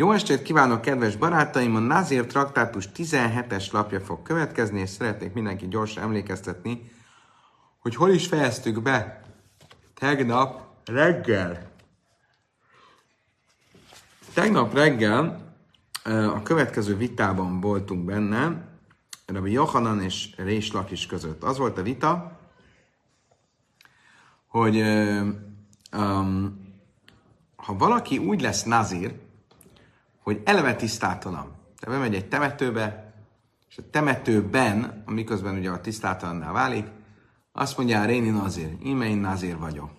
Jó estét kívánok, kedves barátaim! A Nazir traktátus 17-es lapja fog következni, és szeretnék mindenki gyorsan emlékeztetni, hogy hol is fejeztük be tegnap reggel. Tegnap reggel a következő vitában voltunk benne, Rabbi Johanan és Rés Lakis között. Az volt a vita, hogy um, ha valaki úgy lesz nazír, hogy eleve tisztátalan, de bemegy egy temetőbe, és a temetőben, amiközben ugye a tisztátalanná válik, azt mondja, Réni nazír, íme én nazír vagyok.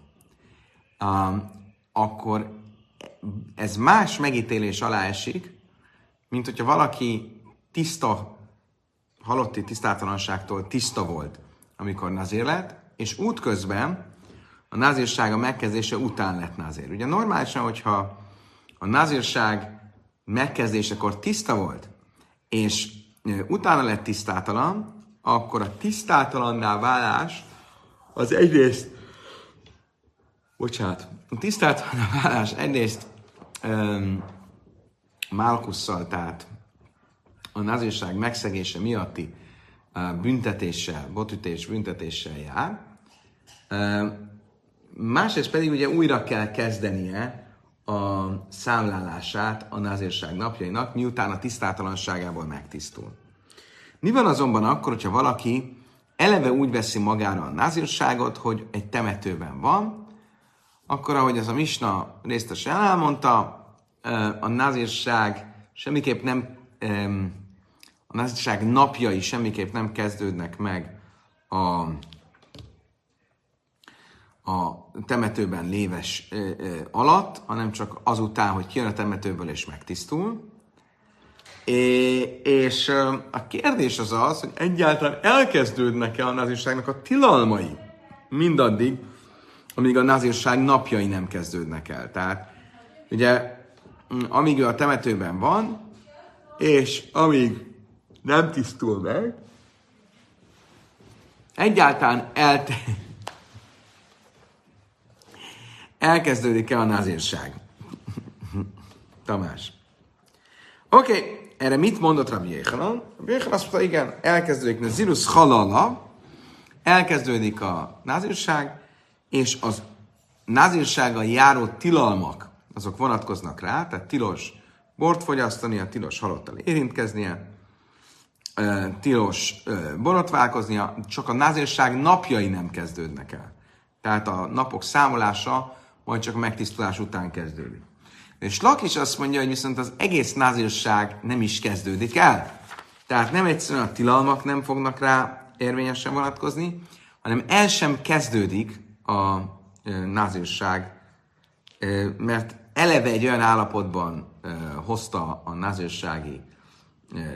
Um, akkor ez más megítélés alá esik, mint hogyha valaki tiszta, halotti tisztátalanságtól tiszta volt, amikor nazír lett, és útközben a názírsága megkezdése után lett názír. Ugye normálisan, hogyha a názírság megkezdésekor tiszta volt, és utána lett tisztátalan, akkor a tisztátalanná válás az egyrészt, bocsánat, a tisztátalanná válás egyrészt um, Málkusszal, tehát a názírság megszegése miatti büntetéssel, botütés büntetéssel jár. Másrészt pedig ugye újra kell kezdenie a számlálását a názírság napjainak, miután a tisztátalanságából megtisztul. Mi van azonban akkor, hogyha valaki eleve úgy veszi magára a názírságot, hogy egy temetőben van, akkor, ahogy ez a Misna résztesen elmondta, a názírság semmiképp nem, a názírság napjai semmiképp nem kezdődnek meg a a temetőben léves ö, ö, alatt, hanem csak azután, hogy kijön a temetőből és megtisztul. É, és ö, a kérdés az az, hogy egyáltalán elkezdődnek-e a názírságnak a tilalmai mindaddig, amíg a názírság napjai nem kezdődnek el. Tehát ugye, amíg ő a temetőben van, és amíg nem tisztul meg, egyáltalán elte elkezdődik-e a názírság? Tamás. Oké, okay, erre mit mondott Rabbi Jéhanan? Rabbi Jéhanan azt mondta, igen, elkezdődik a zirus halala, elkezdődik a názírság, és az názírsággal járó tilalmak, azok vonatkoznak rá, tehát tilos bort fogyasztani, a tilos halottal érintkeznie, tilos borotválkoznia, csak a názírság napjai nem kezdődnek el. Tehát a napok számolása majd csak megtisztulás után kezdődik. És Lak is azt mondja, hogy viszont az egész názírság nem is kezdődik el. Tehát nem egyszerűen a tilalmak nem fognak rá érvényesen vonatkozni, hanem el sem kezdődik a názírság, mert eleve egy olyan állapotban hozta a názírsági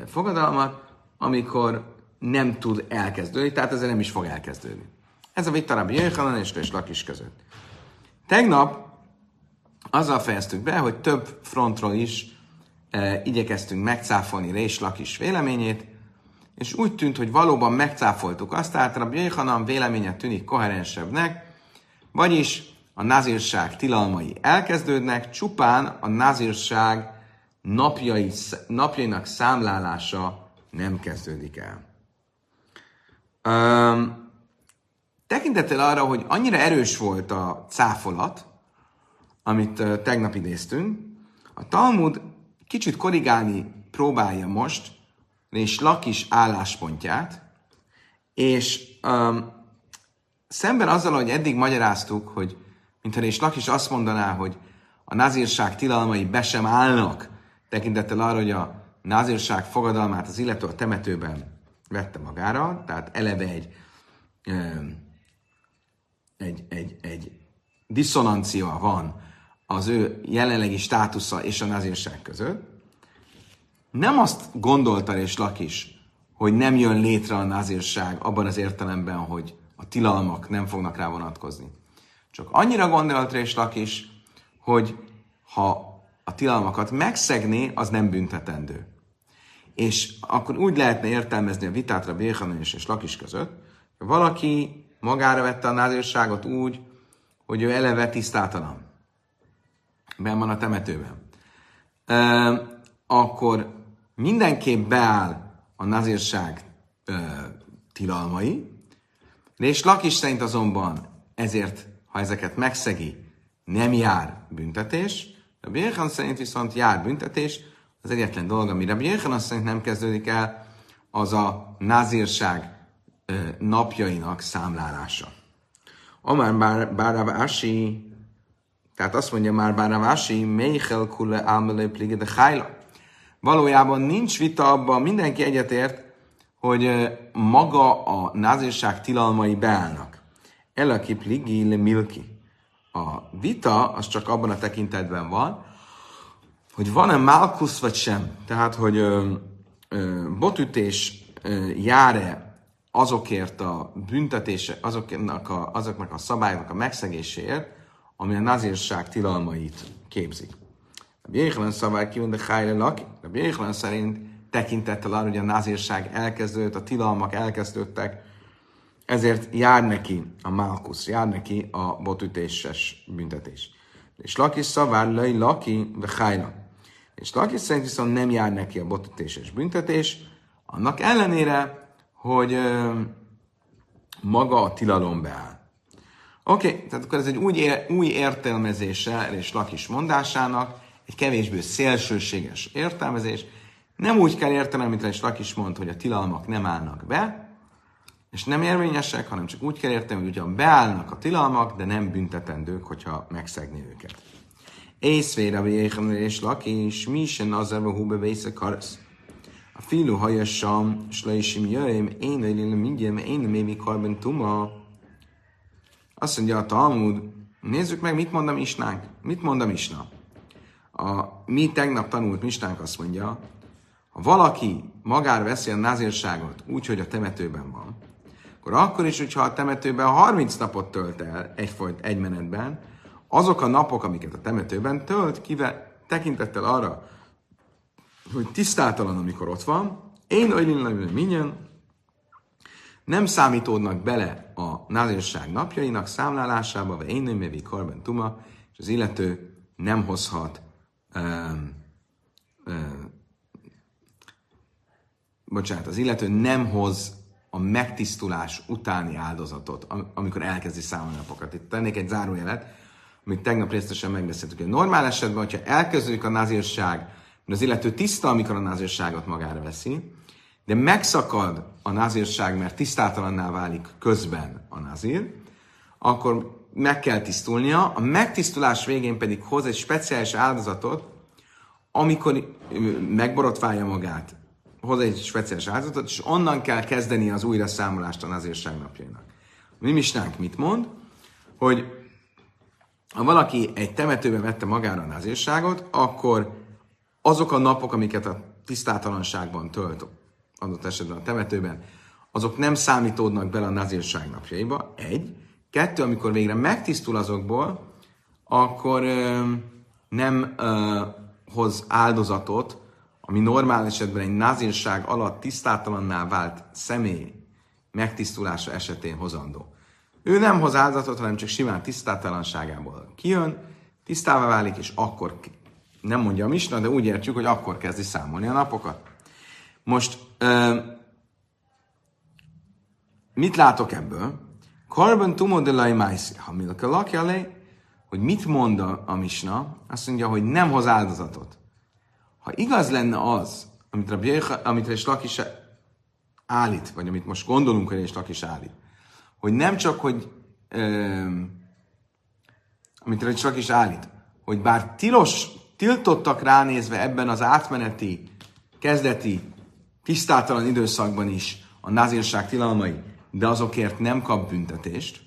fogadalmat, amikor nem tud elkezdődni, tehát ezzel nem is fog elkezdődni. Ez a vita Rabbi Jöjjhanan és Lakis között. Tegnap azzal fejeztük be, hogy több frontról is e, igyekeztünk megcáfolni Rés Lakis véleményét, és úgy tűnt, hogy valóban megcáfoltuk azt, tehát Rabbi Jöjjhanan véleménye tűnik koherensebbnek, vagyis a nazírság tilalmai elkezdődnek, csupán a nazírság napjai, napjainak számlálása nem kezdődik el. Um, Tekintettel arra, hogy annyira erős volt a cáfolat, amit tegnap idéztünk, a Talmud kicsit korrigálni próbálja most, és Lakis álláspontját, és um, szemben azzal, hogy eddig magyaráztuk, hogy mintha és Lakis azt mondaná, hogy a nazírság tilalmai be sem állnak, tekintettel arra, hogy a nazírság fogadalmát az illető a temetőben vette magára, tehát eleve egy um, egy, egy, egy diszonancia van az ő jelenlegi státusza és a nazírság között, nem azt gondolta és Lakis, hogy nem jön létre a nazírság abban az értelemben, hogy a tilalmak nem fognak rá vonatkozni. Csak annyira gondolt és Lakis, hogy ha a tilalmakat megszegné, az nem büntetendő. És akkor úgy lehetne értelmezni a vitát a és Lakis között, hogy valaki magára vette a názírságot úgy, hogy ő eleve tisztátalan. Ben van a temetőben. akkor mindenképp beáll a nazírság tilalmai, és Lakis szerint azonban ezért, ha ezeket megszegi, nem jár büntetés, a Birchan szerint viszont jár büntetés, az egyetlen dolog, amire Birchan szerint nem kezdődik el, az a nazírság napjainak számlálása. Amár Bárav Asi, tehát azt mondja már Bárav Asi, Meichel Kule Plige de Hájla. Valójában nincs vita abban, mindenki egyetért, hogy maga a názírság tilalmai beállnak. El a Pligi le Milki. A vita az csak abban a tekintetben van, hogy van-e Malkusz vagy sem. Tehát, hogy ö, ö, botütés jár-e azokért a büntetése, azoknak a, azoknak a szabályoknak a megszegéséért, ami a nazírság tilalmait képzik. A Bjéhlen szabály ki, de Hájle Laki. A Bjéhlen szerint tekintettel arra, hogy a nazírság elkezdődött, a tilalmak elkezdődtek, ezért jár neki a Malkusz, jár neki a botütéses büntetés. És Laki szavár löj Laki ve Hájla. És Laki szerint viszont nem jár neki a botütéses büntetés, annak ellenére, hogy maga a tilalom beáll. Oké, okay, tehát akkor ez egy új, új értelmezése és lakis mondásának, egy kevésbé szélsőséges értelmezés. Nem úgy kell értenem, mint és lakis mond, hogy a tilalmak nem állnak be, és nem érvényesek, hanem csak úgy kell érteni, hogy ugyan beállnak a tilalmak, de nem büntetendők, hogyha megszegni őket. Észvére, vagy és lakis, mi sem az a húbe karasz. A filu hajasam, slaisim jöjjém, én lélem mindjem, én még karben tuma. Azt mondja a Talmud, nézzük meg, mit mond a misnánk. Mit mond a misna? A mi tegnap tanult misnánk azt mondja, ha valaki magára veszi a názírságot úgy, hogy a temetőben van, akkor akkor is, hogyha a temetőben 30 napot tölt el egyfolyt, egy menetben, azok a napok, amiket a temetőben tölt, kivel tekintettel arra, hogy tisztátalan, amikor ott van, én olyan minyen, nem számítódnak bele a názírság napjainak számlálásába, vagy én nem mévi karben tuma, és az illető nem hozhat um, um, bocsánat, az illető nem hoz a megtisztulás utáni áldozatot, amikor elkezdi számolni napokat. Itt tennék egy zárójelet, amit tegnap részletesen megbeszéltük, hogy normál esetben, hogyha elkezdődik a názírság az illető tiszta, amikor a názírságot magára veszi, de megszakad a názírság, mert tisztátalanná válik közben a názír, akkor meg kell tisztulnia, a megtisztulás végén pedig hoz egy speciális áldozatot, amikor megborotválja magát, hoz egy speciális áldozatot, és onnan kell kezdeni az újra számolást a názírság napjainak. Mi misnánk mit mond? Hogy ha valaki egy temetőbe vette magára a názírságot, akkor azok a napok, amiket a tisztátalanságban tölt, adott esetben a temetőben, azok nem számítódnak bele a nazírság napjaiba, egy. Kettő, amikor végre megtisztul azokból, akkor ö, nem ö, hoz áldozatot, ami normál esetben egy nazírság alatt tisztátalanná vált személy megtisztulása esetén hozandó. Ő nem hoz áldozatot, hanem csak simán tisztátalanságából kijön, tisztává válik, és akkor nem mondja a misna, de úgy értjük, hogy akkor kezdi számolni a napokat. Most mit látok ebből? Karban tumo de lai maisi. Ha milka lakja le, hogy mit mond a, a misna, azt mondja, hogy nem hoz áldozatot. Ha igaz lenne az, amit, a amit és Lakis állít, vagy amit most gondolunk, hogy és Lakis állít, hogy nem csak, hogy um, amit Reis Lakis állít, hogy bár tilos tiltottak ránézve ebben az átmeneti, kezdeti, tisztátalan időszakban is a názírság tilalmai, de azokért nem kap büntetést,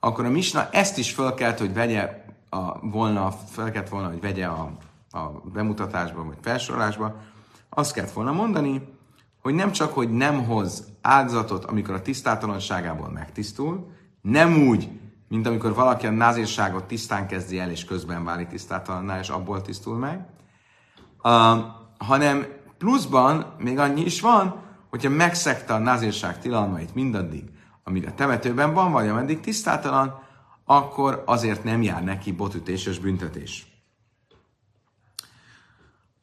akkor a Misna ezt is fel kellett, hogy vegye a, volna, fel kellett volna, hogy vegye a, a bemutatásba vagy felsorolásba, azt kellett volna mondani, hogy nem csak, hogy nem hoz áldozatot, amikor a tisztátalanságából megtisztul, nem úgy, mint amikor valaki a názírságot tisztán kezdi el, és közben válik tisztátalanná, és abból tisztul meg, uh, hanem pluszban még annyi is van, hogyha megszegte a názírság tilalmait mindaddig, amíg a temetőben van, vagy ameddig tisztátalan, akkor azért nem jár neki botütéses büntetés.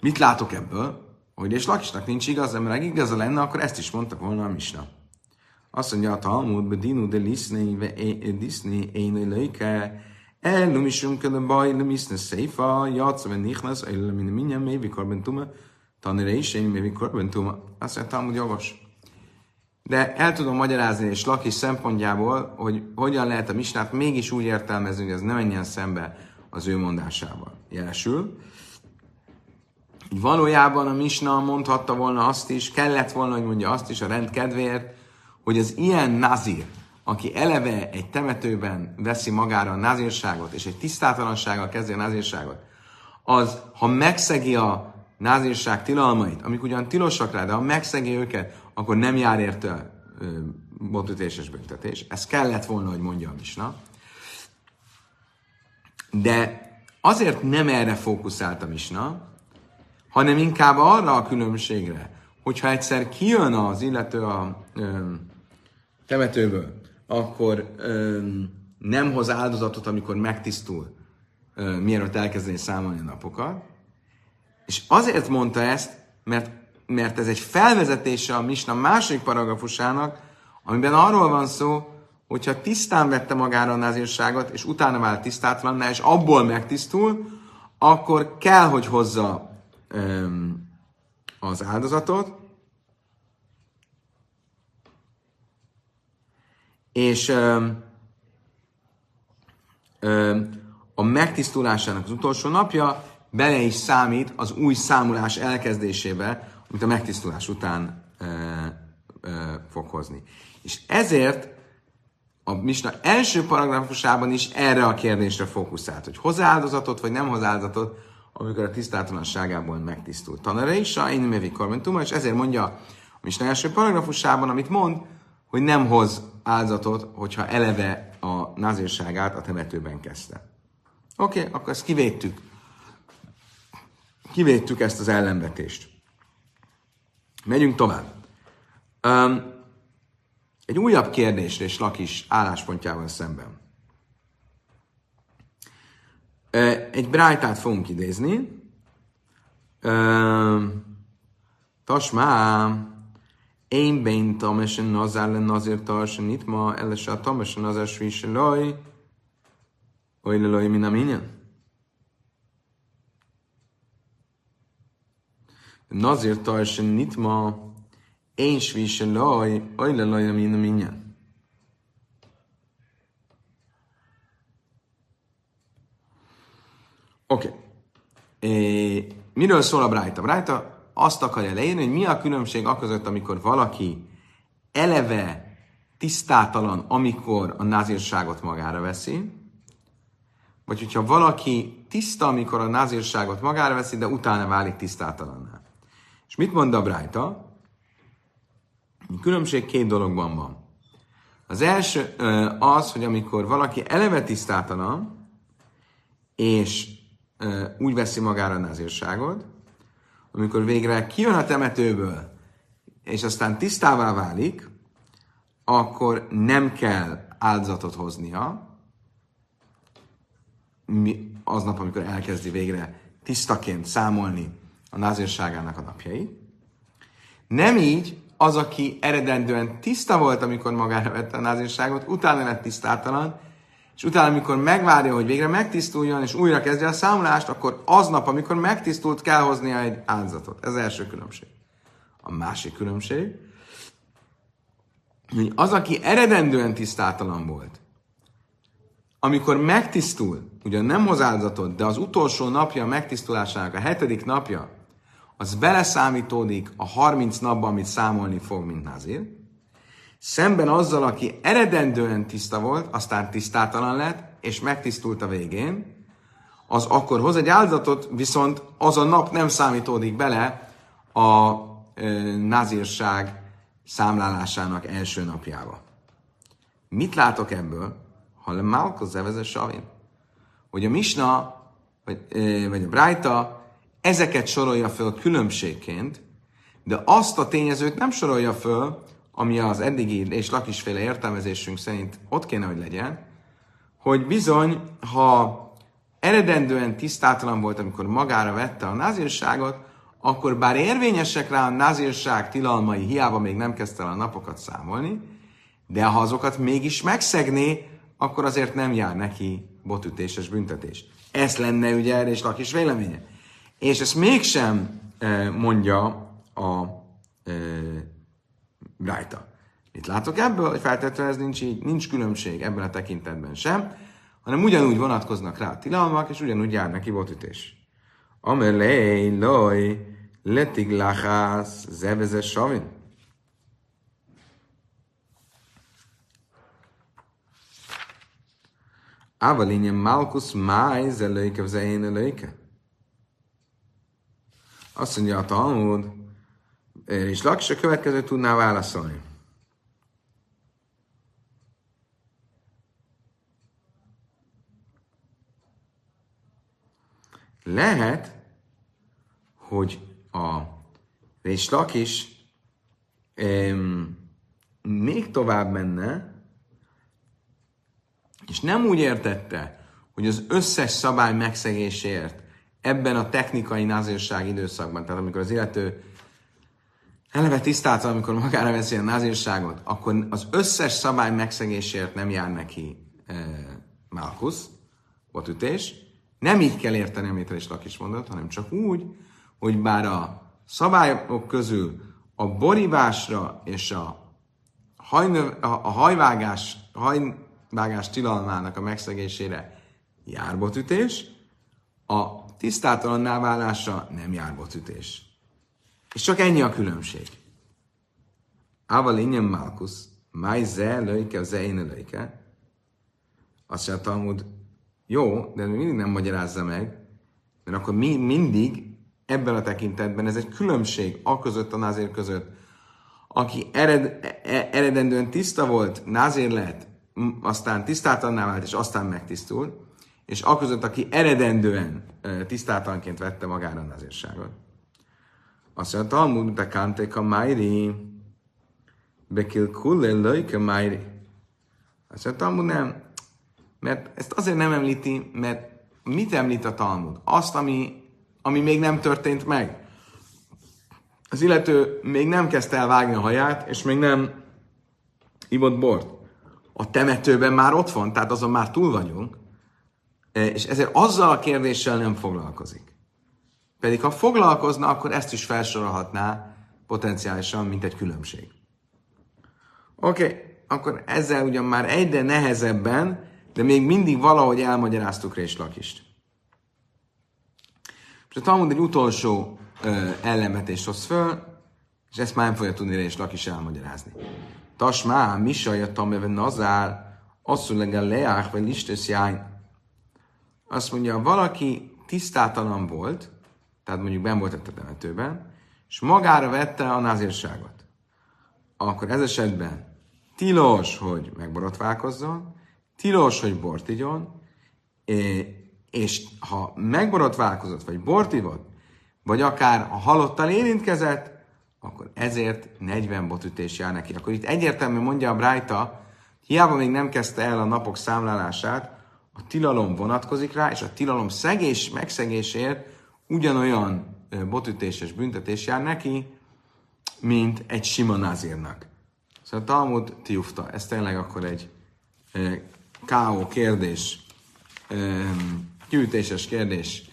Mit látok ebből? Hogy és Lakisnak nincs igaza, mert igaza lenne, akkor ezt is mondtak volna a Misna. Azt mondja a Talmud, bedinu de liszni, ve diszni, én lőke, el nem is a baj, nem is széfa, játsz, vagy nichnasz, el nem minden, még mikor bentume, tanire is, én még mikor bentume. Azt mondja, Talmud jogos. De el tudom magyarázni és Lakis szempontjából, hogy hogyan lehet a misnát mégis úgy értelmezni, hogy ez ne menjen szembe az ő mondásával. Jelesül, valójában a Misna mondhatta volna azt is, kellett volna, hogy mondja azt is a rend kedvéért, hogy az ilyen nazir, aki eleve egy temetőben veszi magára a nazírságot, és egy tisztátalansággal kezdi a nazírságot, az, ha megszegi a nazírság tilalmait, amik ugyan tilosak rá, de ha megszegi őket, akkor nem jár érte botütés és büntetés. Ez kellett volna, hogy mondja a Misna. De azért nem erre fókuszált a Misna, hanem inkább arra a különbségre, hogyha egyszer kijön az illető a ö, temetőből, akkor ö, nem hoz áldozatot, amikor megtisztul, ö, mielőtt elkezdeni számolni a napokat. És azért mondta ezt, mert, mert ez egy felvezetése a Misna második paragrafusának, amiben arról van szó, hogyha tisztán vette magára a názírságot, és utána vált tisztátlanná, és abból megtisztul, akkor kell, hogy hozza az áldozatot, és a megtisztulásának az utolsó napja bele is számít az új számulás elkezdésébe, amit a megtisztulás után ö, ö, fog hozni. És ezért a Misna első paragrafusában is erre a kérdésre fókuszált, hogy hoz áldozatot, vagy nem hoz áldozatot, amikor a tisztátalanságából megtisztult. Tanere is, a én mevi kormentuma, és ezért mondja a Misna első paragrafusában, amit mond, hogy nem hoz áldozatot, hogyha eleve a názírságát a temetőben kezdte. Oké, okay, akkor ezt kivédtük. Kivédtük ezt az ellenvetést. Megyünk tovább. Um, egy újabb kérdésre és Lakis álláspontjával szemben. Egy brájtát fogunk idézni. Tasmá, én bén tamesen nazár le nazir tarsen itt ma, elese a tamesen nazár svise loj, oly le loj min aminyan. Nazir tarsen nit ma, én svise loj, oly le loj min aminyan. Oké. Okay. Miről szól a Brájta? Brájta azt akarja leírni, hogy mi a különbség a között, amikor valaki eleve tisztátalan, amikor a názírságot magára veszi, vagy hogyha valaki tiszta, amikor a názírságot magára veszi, de utána válik tisztátalanná. És mit mond a Brájta? Különbség két dologban van. Az első az, hogy amikor valaki eleve tisztátalan, és úgy veszi magára a nazírságot, amikor végre kijön a temetőből, és aztán tisztává válik, akkor nem kell áldozatot hoznia, aznap, amikor elkezdi végre tisztaként számolni a názírságának a napjai. Nem így az, aki eredendően tiszta volt, amikor magára vette a názírságot, utána lett tisztátalan, és utána, amikor megvárja, hogy végre megtisztuljon, és újra kezdje a számolást, akkor aznap, amikor megtisztult, kell hoznia egy áldozatot. Ez első különbség. A másik különbség, hogy az, aki eredendően tisztátalan volt, amikor megtisztul, ugyan nem hoz áldozatot, de az utolsó napja a megtisztulásának, a hetedik napja, az beleszámítódik a 30 napban, amit számolni fog, mint nazir, Szemben azzal, aki eredendően tiszta volt, aztán tisztátalan lett, és megtisztult a végén, az akkor hoz egy áldozatot, viszont az a nap nem számítódik bele a e, nazírság számlálásának első napjába. Mit látok ebből? Ha le Malko zeveze savin, hogy a Misna, vagy, e, vagy a Brájta ezeket sorolja föl különbségként, de azt a tényezőt nem sorolja föl, ami az eddigi és lakisféle értelmezésünk szerint ott kéne, hogy legyen, hogy bizony, ha eredendően tisztátalan volt, amikor magára vette a názírságot, akkor bár érvényesek rá a názírság tilalmai, hiába még nem kezdte el a napokat számolni, de ha azokat mégis megszegné, akkor azért nem jár neki botütéses büntetés. Ez lenne ugye erre is lakis véleménye. És ezt mégsem e, mondja a e, Brájta. Mit látok ebből, hogy feltétlenül ez nincs így, nincs különbség ebben a tekintetben sem, hanem ugyanúgy vonatkoznak rá a tilalmak, és ugyanúgy jár neki botütés. Amelej, loj, letig lachász, zevezes savin. Ávalinje Malkus máj, zelőjke, zelőjke. Azt mondja a Talmud, és Lakis a következő tudná válaszolni. Lehet, hogy a Réslak is um, még tovább menne, és nem úgy értette, hogy az összes szabály megszegésért ebben a technikai názírság időszakban, tehát amikor az illető eleve tisztálta, amikor magára veszi a názírságot, akkor az összes szabály megszegésért nem jár neki e, Malkusz, botütés. Nem így kell érteni, amit is Lakis mondott, hanem csak úgy, hogy bár a szabályok közül a borívásra és a, hajnöv, a, a hajvágás, haj, vágás tilalmának a megszegésére jár botütés, a tisztátalanná válása nem jár botütés. És csak ennyi a különbség. Ával ingyen Malkusz, máj ze löjke, az én löjke. Azt mondja Talmud, jó, de mindig nem magyarázza meg, mert akkor mi mindig ebben a tekintetben ez egy különbség a között, a názér között, aki ered, e, eredendően tiszta volt, názér lett, aztán tisztátalanná vált, és aztán megtisztul, és aközött, aki eredendően tisztátalanként vette magára a nazírságot. Azt mondja, Talmud bekánték a májri, bekil kulle löjke májri. Azt mondja, Talmud nem, mert ezt azért nem említi, mert mit említ a Talmud? Azt, ami, ami még nem történt meg. Az illető még nem kezdte el vágni a haját, és még nem ivott bort a temetőben már ott van, tehát azon már túl vagyunk, és ezért azzal a kérdéssel nem foglalkozik. Pedig ha foglalkozna, akkor ezt is felsorolhatná potenciálisan, mint egy különbség. Oké, okay, akkor ezzel ugyan már egyre nehezebben, de még mindig valahogy elmagyaráztuk Rés Lakist. És a Talmud egy utolsó ö, ellenvetést hoz föl, és ezt már nem fogja tudni Rés Lakis elmagyarázni. Tasmá, Misaja Tameve Nazár, asszul leák, vagy listes. Azt mondja, valaki tisztátalan volt, tehát mondjuk ben volt a temetőben, és magára vette a názírságot. Akkor ez esetben tilos, hogy megborotválkozzon, tilos, hogy bort igyon, és ha megborotválkozott, vagy bort ivott, vagy akár a halottal érintkezett, akkor ezért 40 botütés jár neki. Akkor itt egyértelműen mondja a Brájta, hiába még nem kezdte el a napok számlálását, a tilalom vonatkozik rá, és a tilalom szegés, megszegésért ugyanolyan botütéses büntetés jár neki, mint egy sima nazírnak. Szóval Talmud tiufta, ez tényleg akkor egy e, K.O. kérdés, e, gyűjtéses kérdés,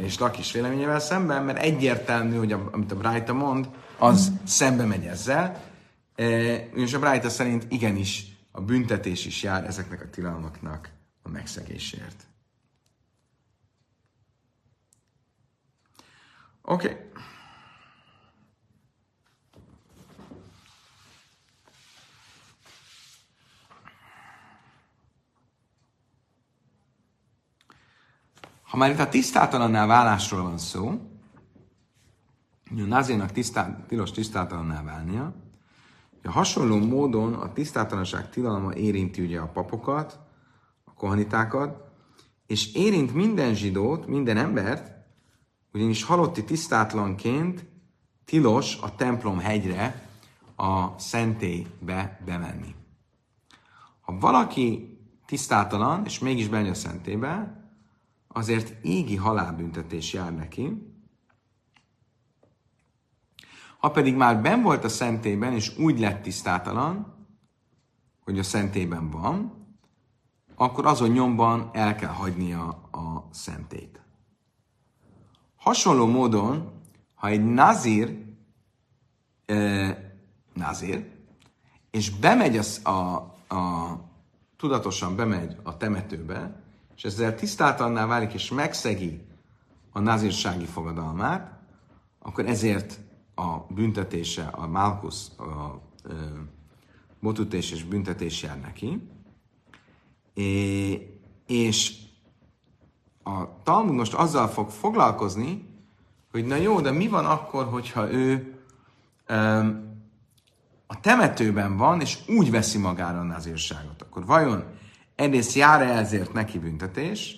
és Lakis véleményével szemben, mert egyértelmű, hogy amit a Brájta mond, az szembe megy ezzel, és a Brájta szerint igenis a büntetés is jár ezeknek a tilalmaknak a megszegésért. Oké. Okay. Ha már itt a tisztátalanná válásról van szó, a nazénak tisztá, tilos tisztátalanná válnia, a hasonló módon a tisztátalanság tilalma érinti ugye a papokat, a kohanitákat, és érint minden zsidót, minden embert, ugyanis halotti tisztátlanként tilos a templom hegyre, a szentélybe bemenni. Ha valaki tisztátalan, és mégis bemegy a szentélybe, azért égi halálbüntetés jár neki. Ha pedig már ben volt a szentében, és úgy lett tisztátalan, hogy a szentében van, akkor azon nyomban el kell hagynia a szentét. Hasonló módon, ha egy nazír, eh, nazír, és bemegy a, a, a, tudatosan bemegy a temetőbe, és ezzel tisztátalanná válik, és megszegi a nazírsági fogadalmát, akkor ezért a büntetése, a Malkusz, a, a botutés és büntetés jár neki. É, és a Talmud most azzal fog foglalkozni, hogy na jó, de mi van akkor, hogyha ő um, a temetőben van, és úgy veszi magára a nazírságot, akkor vajon egyrészt jár-e ezért neki büntetés,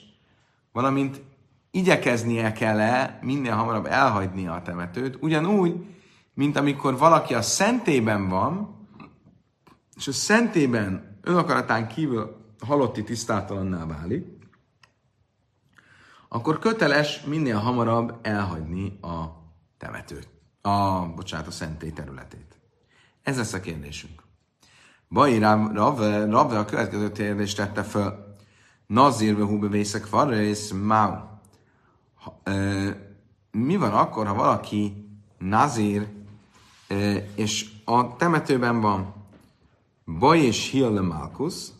valamint igyekeznie kell-e minél hamarabb elhagynia a temetőt, ugyanúgy, mint amikor valaki a szentében van, és a szentében önakaratán kívül halotti tisztátalanná válik, akkor köteles minél hamarabb elhagyni a temetőt, a, bocsánat, a szentély területét. Ez lesz a kérdésünk. Baj, Rave, Rave a következő kérdést tette föl. Nazírve húbe vészek és mau. Mi van akkor, ha valaki nazír, és a temetőben van Baj és Hille Malkusz,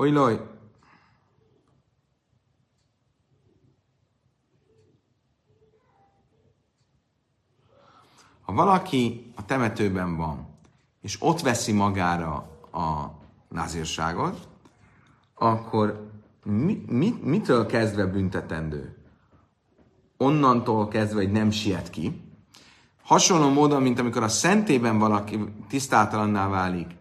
Oly, Ha valaki a temetőben van, és ott veszi magára a názírságot, akkor mi, mi, mitől kezdve büntetendő? Onnantól kezdve, hogy nem siet ki. Hasonló módon, mint amikor a szentében valaki tisztátalanná válik,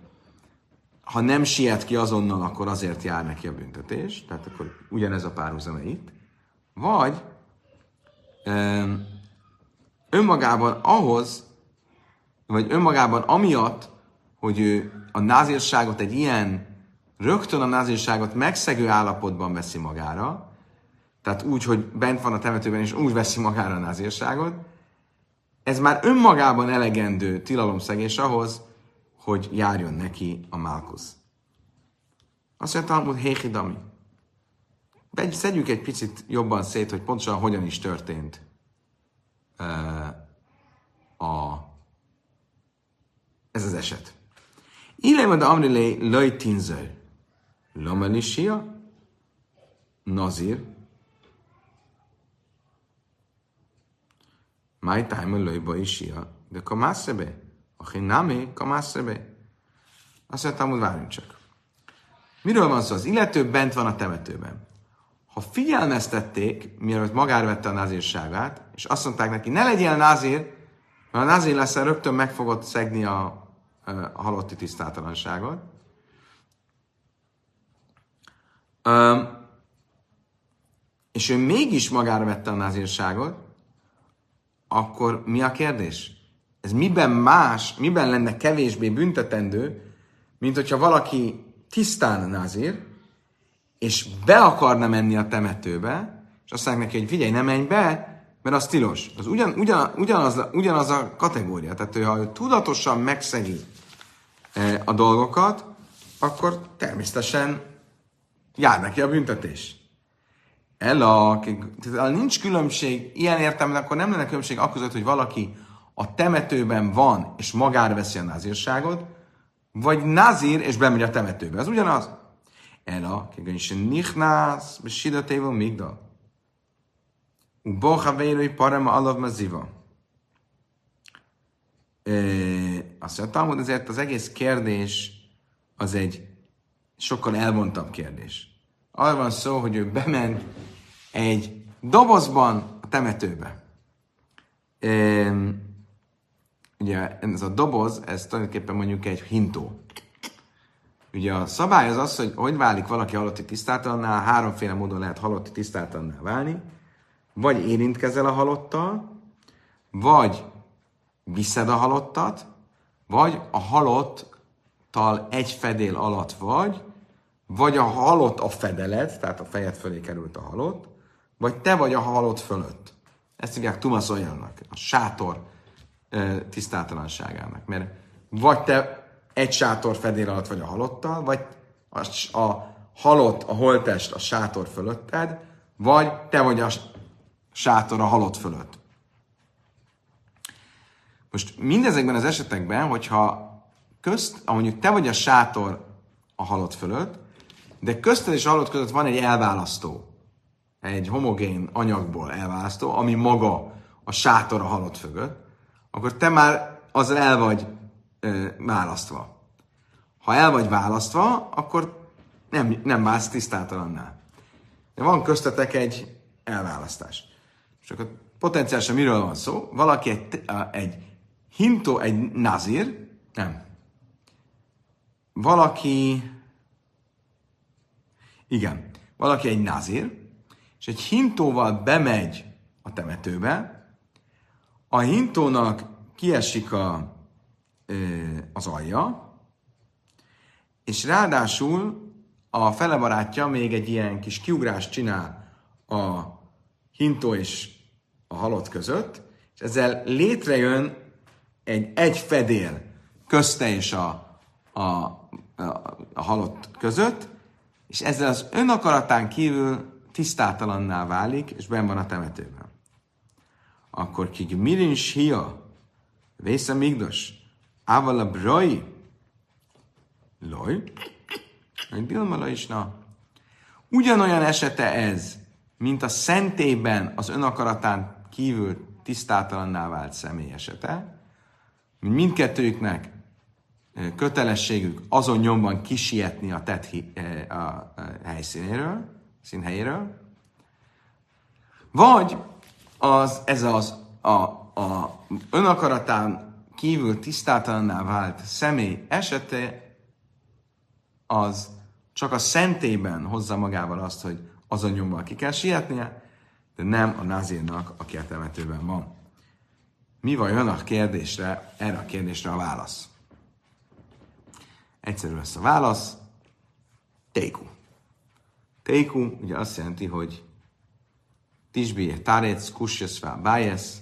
ha nem siet ki azonnal, akkor azért jár neki a büntetés, tehát akkor ugyanez a párhuzama itt. Vagy önmagában ahhoz, vagy önmagában amiatt, hogy ő a názírságot egy ilyen, rögtön a názírságot megszegő állapotban veszi magára, tehát úgy, hogy bent van a temetőben, és úgy veszi magára a názírságot, ez már önmagában elegendő tilalomszegés ahhoz, hogy járjon neki a Málkusz. Azt mondja hogy Héhidami. Szedjük egy picit jobban szét, hogy pontosan hogyan is történt a, ez az eset. Ilém a Amrilé Laj Tinzel. Lomelisia, Nazir, My time Laj Isia, de Kamászebe, a Hinami Kamászebe. Azt mondtam, hogy várjunk csak. Miről van szó? Az illető bent van a temetőben ha figyelmeztették, mielőtt magára vette a názírságát, és azt mondták neki, ne legyél názír, mert a názír lesz, rögtön meg fogod szegni a, a halotti tisztátalanságot. Um, és ő mégis magára vette a názírságot, akkor mi a kérdés? Ez miben más, miben lenne kevésbé büntetendő, mint hogyha valaki tisztán názír, és be akarna menni a temetőbe, és azt mondják neki, hogy figyelj, ne menj be, mert az tilos. Az ugyan, ugyan, ugyanaz, ugyanaz a kategória. Tehát, hogy ha tudatosan megszegi e, a dolgokat, akkor természetesen jár neki a büntetés. Ella, tehát nincs különbség, ilyen értelemben akkor nem lenne különbség akközött, hogy valaki a temetőben van, és magára veszi a názírságot, vagy názír, és bemegy a temetőbe. Ez ugyanaz. Ella, kegyen is nichnász, sidatével migdal. Bohavérői parama alav maziva. Azt mondja, Talmud, ezért az egész kérdés az egy sokkal elvontabb kérdés. Arra van szó, hogy ő bement egy dobozban a temetőbe. E, ugye ez a doboz, ez tulajdonképpen mondjuk egy hintó. Ugye a szabály az az, hogy hogy válik valaki halotti tisztátalannál, háromféle módon lehet halotti tisztátalannál válni. Vagy érintkezel a halottal, vagy viszed a halottat, vagy a halottal egy fedél alatt vagy, vagy a halott a fedelet, tehát a fejed fölé került a halott, vagy te vagy a halott fölött. Ezt hívják tumaszoljának, a sátor tisztátalanságának. Mert vagy te egy sátor fedél alatt vagy a halottal, vagy a, a halott, a holtest a sátor fölötted, vagy te vagy a sátor a halott fölött. Most mindezekben az esetekben, hogyha közt, mondjuk te vagy a sátor a halott fölött, de közted és a halott között van egy elválasztó, egy homogén anyagból elválasztó, ami maga a sátor a halott fölött, akkor te már azzal el vagy ö, választva. Ha el vagy választva, akkor nem, nem válsz tisztátalanná. De van köztetek egy elválasztás. És akkor potenciálisan miről van szó? Valaki egy, egy hintó, egy nazir, nem. Valaki, igen, valaki egy nazir, és egy hintóval bemegy a temetőbe, a hintónak kiesik a, az alja, és ráadásul a fele barátja még egy ilyen kis kiugrást csinál a hintó és a halott között, és ezzel létrejön egy egy fedél közte és a, a, a, a halott között, és ezzel az önakaratán kívül tisztátalanná válik, és ben van a temetőben. Akkor kik mirin hia, vésze migdos, ával a brai, loj, egy bilmala is na. Ugyanolyan esete ez, mint a szentében az önakaratán kívül tisztátalanná vált személy esete, mindkettőjüknek kötelességük azon nyomban kisietni a tett a helyszínéről, színhelyéről, vagy az, ez az a, a önakaratán kívül tisztátalanná vált személy esete az csak a szentében hozza magával azt, hogy azon nyomban ki kell sietnie, de nem a nazírnak, aki a temetőben van. Mi vajon a kérdésre, erre a kérdésre a válasz? Egyszerű lesz a válasz. Teiku. Teiku ugye azt jelenti, hogy Tisbi Tarec, Kusyaszvá Bájesz,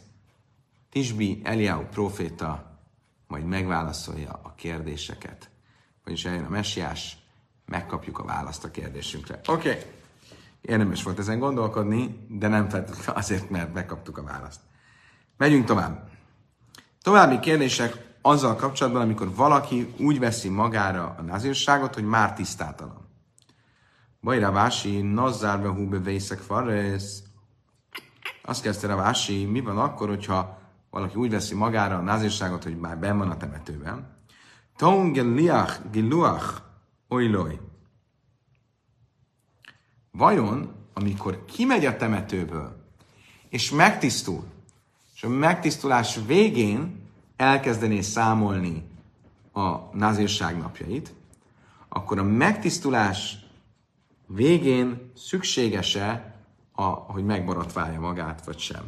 Tisbi Eliáu proféta majd megválaszolja a kérdéseket. Vagyis eljön a messiás, megkapjuk a választ a kérdésünkre. Oké, okay. Érdemes volt ezen gondolkodni, de nem feltétlenül azért, mert megkaptuk a választ. Megyünk tovább. További kérdések azzal kapcsolatban, amikor valaki úgy veszi magára a nazírságot, hogy már tisztátalan. Bajra Vási, Nazzárbe húbe vészek faresz. Azt kezdte a Vási, mi van akkor, hogyha valaki úgy veszi magára a nazírságot, hogy már benn van a temetőben. Ton geliach giluach oiloj. Vajon, amikor kimegy a temetőből, és megtisztul, és a megtisztulás végén elkezdené számolni a nazírság napjait, akkor a megtisztulás végén szükséges-e, a, hogy megbaratválja magát, vagy sem.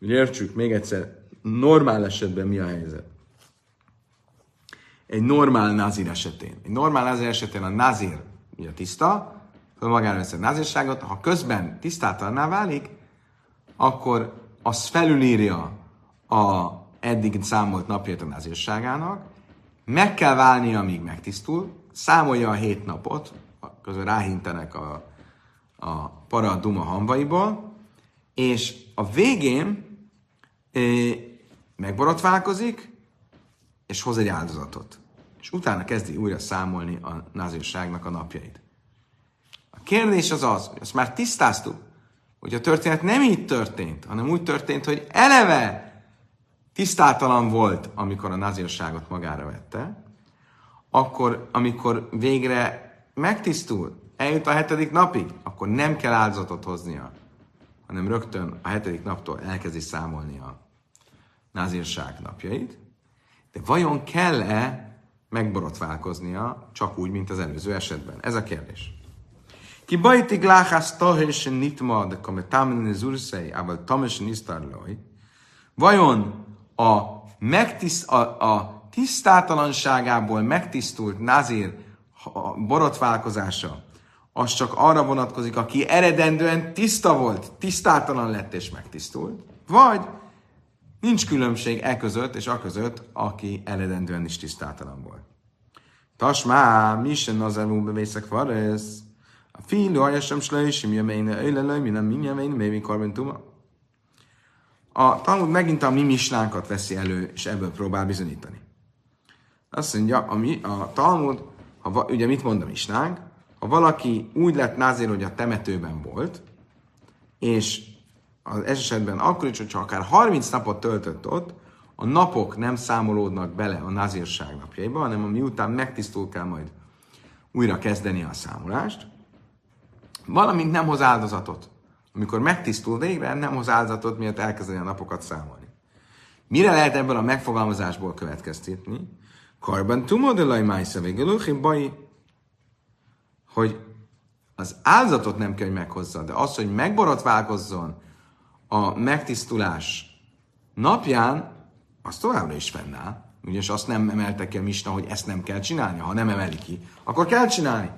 Ugye értsük még egyszer, normál esetben mi a helyzet? Egy normál nazir esetén. Egy normál nazir esetén a nazir ugye tiszta, föl magára veszi a nazírságot, ha közben tisztátalanná válik, akkor az felülírja a eddig számolt napját a nazírságának, meg kell válnia, amíg megtisztul, számolja a hét napot, közben ráhintenek a, a para duma hamvaiból, és a végén e, megborotválkozik, és hoz egy áldozatot. És utána kezdi újra számolni a nazírságnak a napjait. A kérdés az az, hogy azt már tisztáztuk, hogy a történet nem így történt, hanem úgy történt, hogy eleve tisztátalan volt, amikor a nazírságot magára vette, akkor, amikor végre megtisztul, eljut a hetedik napig, akkor nem kell áldozatot hoznia, hanem rögtön a hetedik naptól elkezdi számolni a názírság napjait. De vajon kell-e megborotválkoznia csak úgy, mint az előző esetben? Ez a kérdés. Ki bajti gláhász tahés nitmad, kame támen zurszei, ával tames nisztarloj. Vajon a, megtiszt, a, a tisztátalanságából megtisztult nazír a borotválkozása, az csak arra vonatkozik, aki eredendően tiszta volt, tisztátalan lett és megtisztult, vagy nincs különbség e között és a között, aki eredendően is tisztátalan volt. Tasmá, mi sem nazarú bevészek varesz, a fiú ajasem slöjsim jöményne öjlelöj, mi nem mindjárt még karbentuma. A Talmud megint a mi mislánkat veszi elő, és ebből próbál bizonyítani. Azt mondja, a, mi, a Talmud, ha, ugye mit mond a misnánk, ha valaki úgy lett názér, hogy a temetőben volt, és az esetben akkor is, hogyha akár 30 napot töltött ott, a napok nem számolódnak bele a nazírság napjaiba, hanem miután megtisztul kell majd újra kezdeni a számolást, valamint nem hoz áldozatot. Amikor megtisztul végre, nem hoz áldozatot, miatt elkezdeni a napokat számolni. Mire lehet ebből a megfogalmazásból következtetni? Karban tumodelaj májsza baj, hogy az áldozatot nem kell, hogy meghozza, de az, hogy megborotválkozzon a megtisztulás napján, az továbbra is fennáll. Ugyanis azt nem emelte ki a Misna, hogy ezt nem kell csinálni. Ha nem emeli ki, akkor kell csinálni.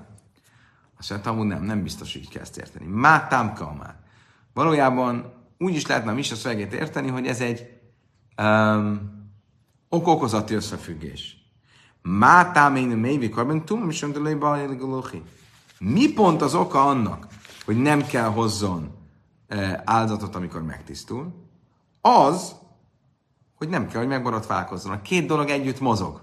Azt mondta, hogy nem, nem biztos, hogy így kell ezt érteni. Má támka már. Valójában úgy is lehetne a Misna szövegét érteni, hogy ez egy um, okokozati összefüggés. Má támén mélyvi karben tum, és Mi pont az oka annak, hogy nem kell hozzon eh, áldozatot, amikor megtisztul? Az, hogy nem kell, hogy megborotválkozzon. A két dolog együtt mozog.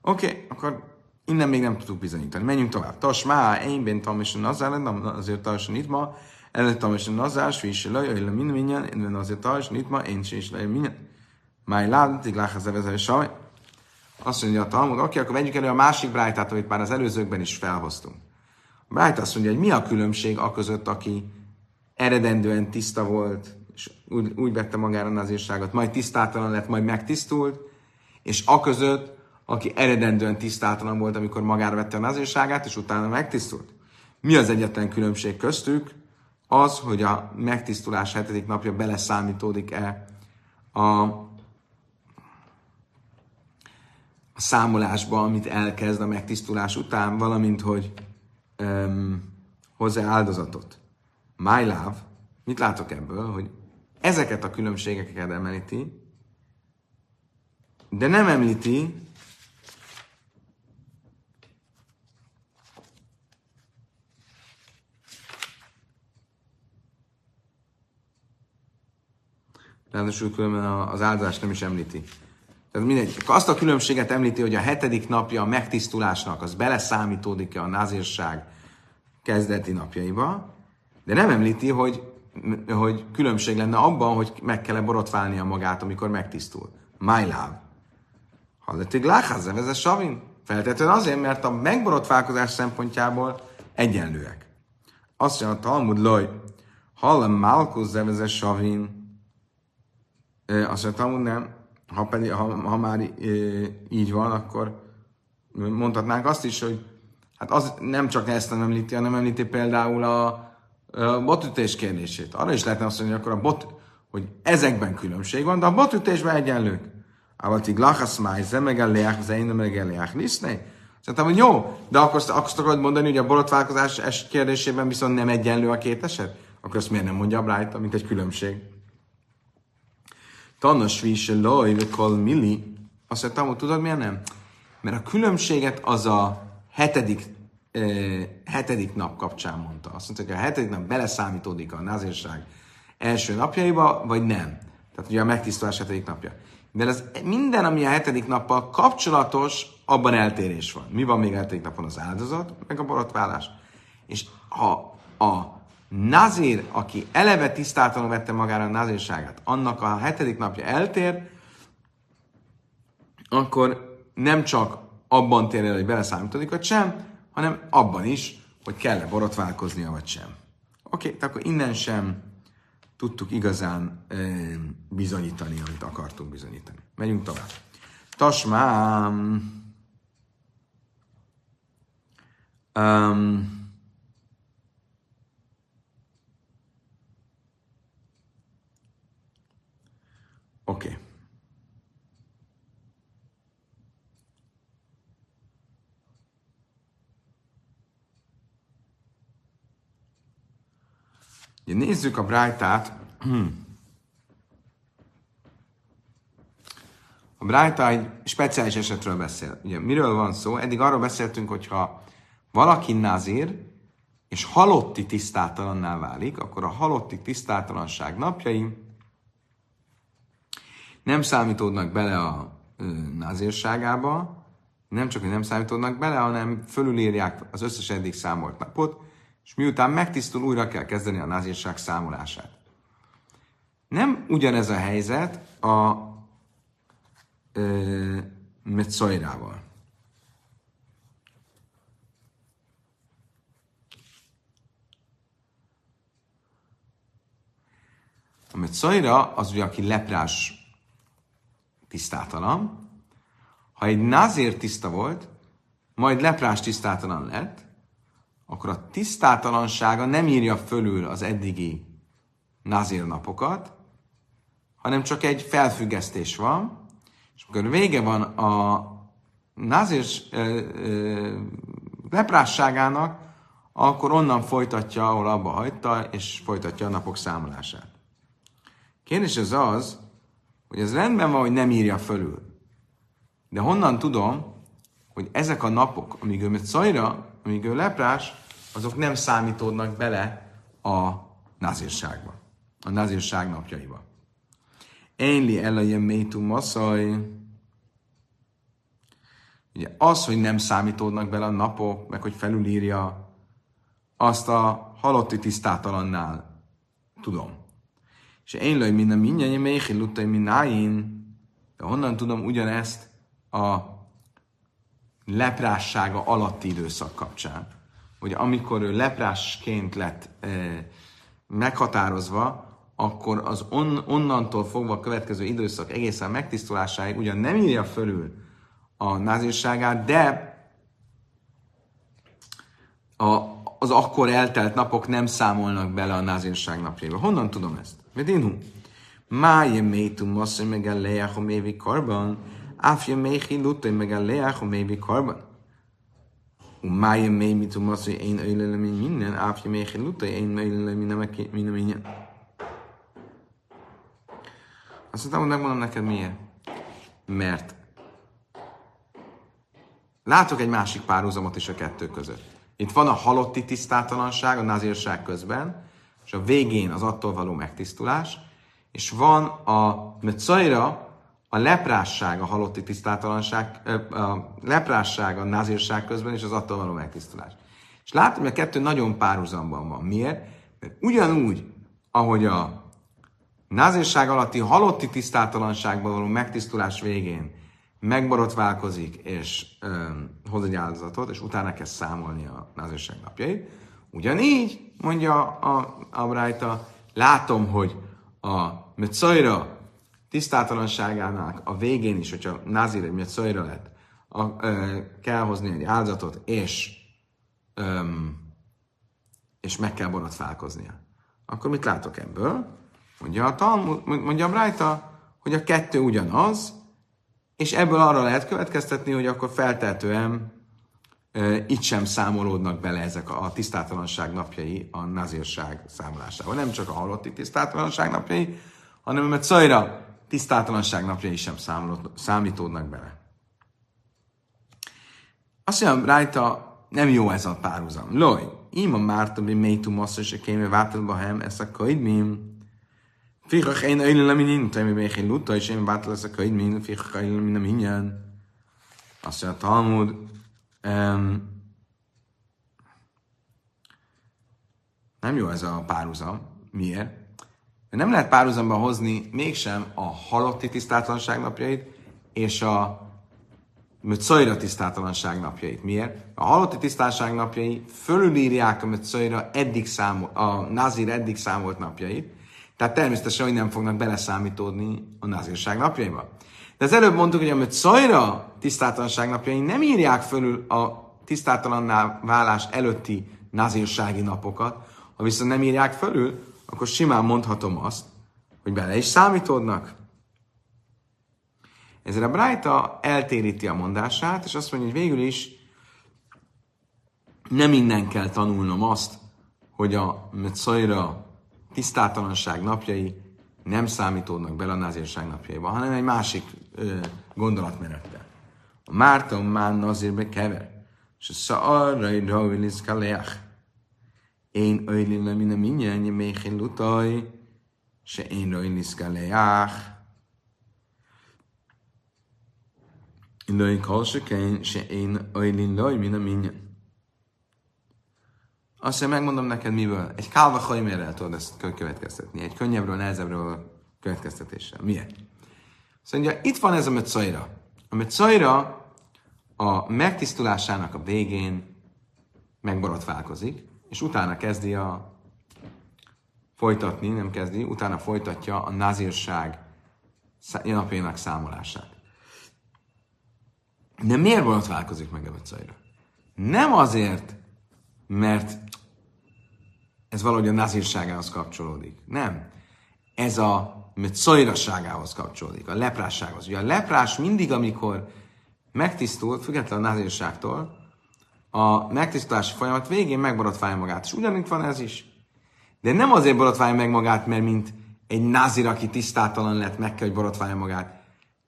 Oké, okay, akkor innen még nem tudtuk bizonyítani. Menjünk tovább. Tas má, én ben tamisen nazár, azért tamisen itt ma, előtt tamisen nazár, svísi laj, öjle minden minden, én azért tamisen itt ma, én se is laj minden. Máj ládatig láház evezel saj. Azt mondja a Talmud, oké, akkor vegyük elő a másik brájtát, amit már az előzőkben is felhoztunk. A brájt azt mondja, hogy mi a különbség a között, aki eredendően tiszta volt, és úgy, úgy vette magára nazírságot, majd tisztátalan lett, majd megtisztult, és a között, aki eredendően tisztátalan volt, amikor magára vette a nazírságát, és utána megtisztult. Mi az egyetlen különbség köztük? Az, hogy a megtisztulás hetedik napja beleszámítódik-e a, a számolásba, amit elkezd a megtisztulás után, valamint, hogy um, hozzá áldozatot. My love, mit látok ebből, hogy ezeket a különbségeket említi, de nem említi Ráadásul különben az áldozást nem is említi. Tehát mindegy. Azt a különbséget említi, hogy a hetedik napja a megtisztulásnak, az beleszámítódik-e a názírság kezdeti napjaiba, de nem említi, hogy hogy különbség lenne abban, hogy meg kell-e borotválnia magát, amikor megtisztul. My love. Hallatig láház, ez a savin? Feltétlenül azért, mert a megborotválkozás szempontjából egyenlőek. Azt mondja a Talmud loj, hallem Malkus zeveze savin, azt mondja, Talmud nem, ha, pedig, ha, ha már így van, akkor mondhatnánk azt is, hogy hát az nem csak ezt nem említi, hanem említi például a botütés kérdését. Arra is lehetne azt mondani, hogy akkor a bot, hogy ezekben különbség van, de a botütésben egyenlők. Avatig lachas máj, zemegelleák, zeinemegelleák, liszné. Szerintem, hogy jó, de akkor azt, azt akarod mondani, hogy a borotválkozás kérdésében viszont nem egyenlő a két eset? Akkor azt miért nem mondja a Bright, mint egy különbség? Tanna svíse loj, kol milli. Azt mondtam, tudod miért nem? Mert a különbséget az a hetedik hetedik nap kapcsán mondta. Azt mondta, hogy a hetedik nap beleszámítódik a nazírság első napjaiba, vagy nem. Tehát ugye a megtisztulás hetedik napja. De ez minden, ami a hetedik nappal kapcsolatos, abban eltérés van. Mi van még a hetedik napon? Az áldozat, meg a borotválás. És ha a nazír, aki eleve tisztátalanul vette magára a nazírságát, annak a hetedik napja eltér, akkor nem csak abban tér el, hogy beleszámítódik, vagy sem, hanem abban is, hogy kell-e borotválkoznia, vagy sem. Oké, okay, akkor innen sem tudtuk igazán e, bizonyítani, amit akartunk bizonyítani. Megyünk tovább. Tasmám. Um, Oké. Okay. Ugye nézzük a brájtát. A brájta egy speciális esetről beszél. Ugye miről van szó? Eddig arról beszéltünk, hogyha valaki nazír, és halotti tisztátalanná válik, akkor a halotti tisztátalanság napjai nem számítódnak bele a nazírságába, nem csak, hogy nem számítódnak bele, hanem fölülírják az összes eddig számolt napot, és miután megtisztul, újra kell kezdeni a nazírság számolását. Nem ugyanez a helyzet a Metszajrával. A Metszajra az ugye, aki leprás tisztátalan. Ha egy nazér tiszta volt, majd leprás tisztátalan lett, akkor a tisztátalansága nem írja fölül az eddigi nazér napokat, hanem csak egy felfüggesztés van, és amikor vége van a nazér leprásságának, akkor onnan folytatja, ahol abba hagyta, és folytatja a napok számolását. Kérdés az az, hogy ez rendben van, hogy nem írja fölül. De honnan tudom, hogy ezek a napok, amíg ő szajra, amíg ő leprás, azok nem számítódnak bele a nazírságba, a nazírság napjaiba. Énli elajem métum maszaj. Ugye az, hogy nem számítódnak bele a napok, meg hogy felülírja, azt a halotti tisztátalannál tudom. És én lőj minden mindjárt, méhi lutai mináin, de honnan tudom ugyanezt a leprássága alatti időszak kapcsán, hogy amikor ő leprásként lett e, meghatározva, akkor az on, onnantól fogva a következő időszak egészen megtisztulásáig ugyan nem írja fölül a názírságát, de a, az akkor eltelt napok nem számolnak bele a názírság napjaiba. Honnan tudom ezt? Vedinu. Máje métum masszony e meg a leach, mévi karban, áfja méhi lutai e meg a leach, mévi karban. Máje mély mitum masszony én e öjlelem minden, áfja méhi lutai én öjlelem minden minden. Azt mondtam, hogy megmondom neked miért. Mert látok egy másik párhuzamot is a kettő között. Itt van a halotti tisztátalanság a nazírság közben, és a végén az attól való megtisztulás, és van a mecajra, a leprásság, a halotti tisztátalanság, a leprásság, a nazírság közben, és az attól való megtisztulás. És látom, hogy a kettő nagyon párhuzamban van. Miért? Mert ugyanúgy, ahogy a nazírság alatti halotti tisztátalanságban való megtisztulás végén megborotválkozik, és öm, hoz egy áldozatot, és utána kezd számolni a nazírság napjait, Ugyanígy, mondja a Abrájta, látom, hogy a Metszajra tisztátalanságának a végén is, hogyha Nazir egy Metszajra lett, a, ö, kell hozni egy áldozatot, és, öm, és meg kell borotválkoznia. Akkor mit látok ebből? Mondja a Talmud, mondja a Brájta, hogy a kettő ugyanaz, és ebből arra lehet következtetni, hogy akkor feltehetően itt sem számolódnak bele ezek a tisztátalanság napjai a nazírság számolásával. Nem csak a halotti tisztátalanság napjai, hanem mert szajra tisztátalanság napjai sem számítódnak bele. Azt mondja, rajta nem jó ez a párhuzam. Loj, ima márta bi métu massza, és kéme vátadba hem, ezt a kaidmim. Fichach én öjlen leminin, te mi még én lutta, és én vátad ezt a kaidmim, fichach öjlen leminin, minyan. Azt mondja, Talmud, Um, nem jó ez a párhuzam. Miért? Nem lehet párhuzamba hozni mégsem a halotti tisztátalanság napjait és a Mötszajra tisztátalanság napjait. Miért? A halotti tisztátalanság napjai fölülírják a Mötszajra eddig számol, a Nazir eddig számolt napjait, tehát természetesen, hogy nem fognak beleszámítódni a nazírság napjaiba. De az előbb mondtuk, hogy amit szajra tisztátalanság napjai nem írják fölül a tisztátalanná válás előtti nazírsági napokat, ha viszont nem írják fölül, akkor simán mondhatom azt, hogy bele is számítódnak. Ezzel a Brájta eltéríti a mondását, és azt mondja, hogy végül is nem innen kell tanulnom azt, hogy a Metszajra tisztátalanság napjai nem számítódnak bele a názírság napjaiba, hanem egy másik gondolatmenettel. A Márton már nazírbe kever, és a szarrai rajlisz kaleach. Én öjlin le minden minyen, méhén lutaj, se én rajlisz kaleach. Lőj kalsökein, se én öjlin laj, minden minyen. Azt mondja, megmondom neked miből. Egy kálva hajmérrel tudod ezt következtetni. Egy könnyebbről, nehezebbről következtetéssel. Miért? Mondja, itt van ez a metszajra. A metszajra a megtisztulásának a végén megborotválkozik, és utána kezdi a folytatni, nem kezdi, utána folytatja a nazírság napjának számolását. De miért borotválkozik meg a metszajra? Nem azért, mert ez valahogy a nazírságához kapcsolódik. Nem. Ez a szajraságához kapcsolódik, a leprássághoz. Ugye a leprás mindig, amikor megtisztul, független a nazírságtól, a megtisztulási folyamat végén megborotválja magát. És ugyanúgy van ez is. De nem azért borotválja meg magát, mert mint egy názir, aki tisztátalan lett, meg kell, hogy borotválja magát,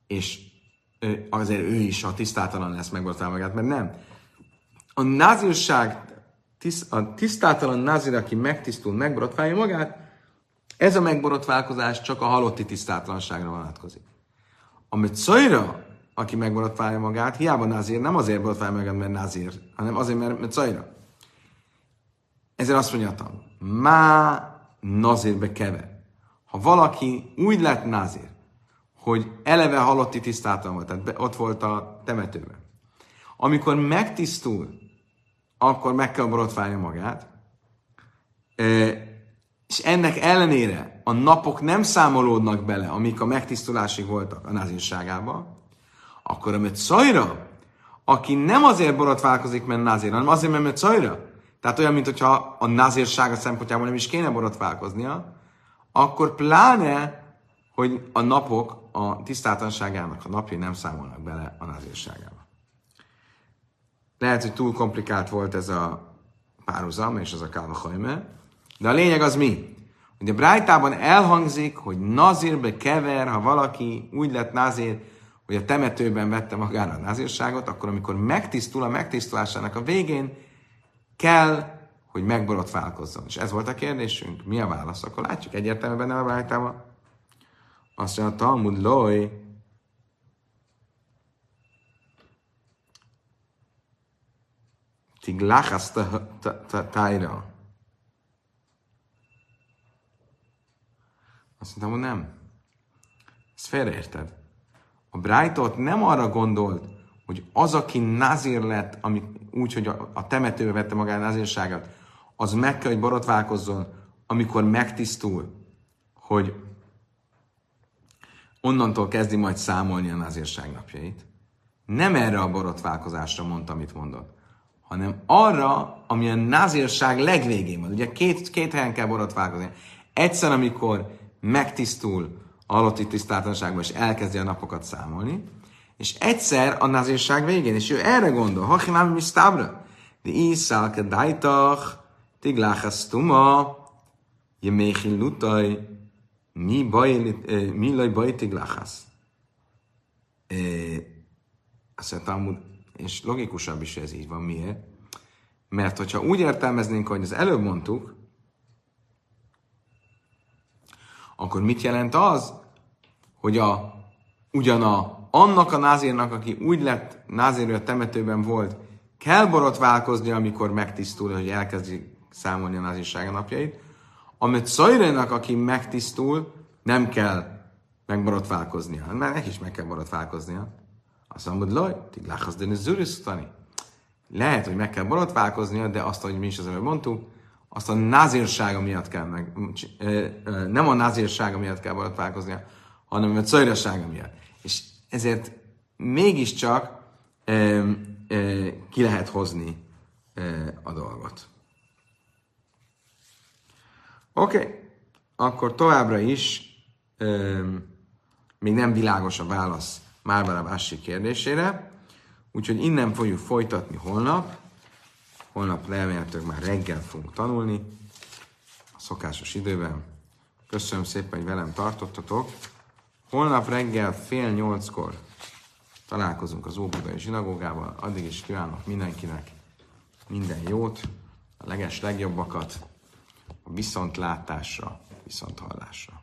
és azért ő is, a tisztátalan lesz, megborotválja magát, mert nem. A názírság a tisztátalan nazir, aki megtisztul, megborotválja magát, ez a megborotválkozás csak a halotti tisztátlanságra vonatkozik. Amit szajra, aki megborotválja magát, hiába nazir, nem azért borotválja magát, mert nazir, hanem azért, mert, szajra. Ezért azt mondja a má nazirbe kever. Ha valaki úgy lett nazir, hogy eleve halotti tisztátalan volt, tehát ott volt a temetőben. Amikor megtisztul, akkor meg kell borotválni magát. És ennek ellenére a napok nem számolódnak bele, amik a megtisztulásig voltak a názírságába, akkor a szajra, aki nem azért borotválkozik, mert názír, hanem azért, mert szajra, tehát olyan, mintha a názírsága szempontjából nem is kéne borotválkoznia, akkor pláne, hogy a napok a tisztátanságának a napjai nem számolnak bele a názírságába. Lehet, hogy túl komplikált volt ez a párhuzam, és az a kálvahajme, de a lényeg az mi? Hogy a Brájtában elhangzik, hogy nazírbe kever, ha valaki úgy lett nazír, hogy a temetőben vette magára a nazírságot, akkor amikor megtisztul a megtisztulásának a végén, kell, hogy megborotválkozzon. És ez volt a kérdésünk. Mi a válasz? Akkor látjuk egyértelműen a Brájtában. Azt mondja, a Talmud loj, tiglachas tájra. Azt mondtam, hogy nem. Ezt félreérted. A Brightot nem arra gondolt, hogy az, aki nazír lett, ami, úgy, hogy a, a temetőbe vette magára nazírságát, az meg kell, hogy borotválkozzon, amikor megtisztul, hogy onnantól kezdi majd számolni a nazírság napjait. Nem erre a borotválkozásra mondta, amit mondott hanem arra, ami a názírság legvégén van. Ugye két, két helyen kell borotválkozni. Egyszer, amikor megtisztul a halotti tisztátalanságban, és elkezdi a napokat számolni, és egyszer a názírság végén, és ő erre gondol, hachinám mi sztábra, de iszál ke dajtach, tigláchasz tuma, je méhi lutaj, mi baj, eh, mi laj baj tigláchasz. Eh, azt és logikusabb is ez így van. Miért? Mert hogyha úgy értelmeznénk, hogy az előbb mondtuk, akkor mit jelent az, hogy a, ugyan a, annak a názírnak, aki úgy lett názírő a temetőben volt, kell borotválkozni, amikor megtisztul, hogy elkezdi számolni a názírsága napjait, amit Szajrénak, aki megtisztul, nem kell megborotválkoznia, mert neki is meg kell borotválkoznia. Azt mondod, laj, tigláchasz, de. Lehet, hogy meg kell borotválkoznia, de azt, hogy mi is az előbb mondtuk, azt a názírsága miatt kell meg, nem a názírsága miatt kell borotválkoznia, hanem a cajrasága miatt. És ezért mégiscsak e, e, ki lehet hozni a dolgot. Oké, okay. akkor továbbra is még nem világos a válasz Márbara Bássi kérdésére. Úgyhogy innen fogjuk folytatni holnap. Holnap remélhetőleg már reggel fogunk tanulni, a szokásos időben. Köszönöm szépen, hogy velem tartottatok. Holnap reggel fél nyolckor találkozunk az Óbudai zsinagógával. Addig is kívánok mindenkinek minden jót, a leges legjobbakat, a viszontlátásra, viszonthallásra.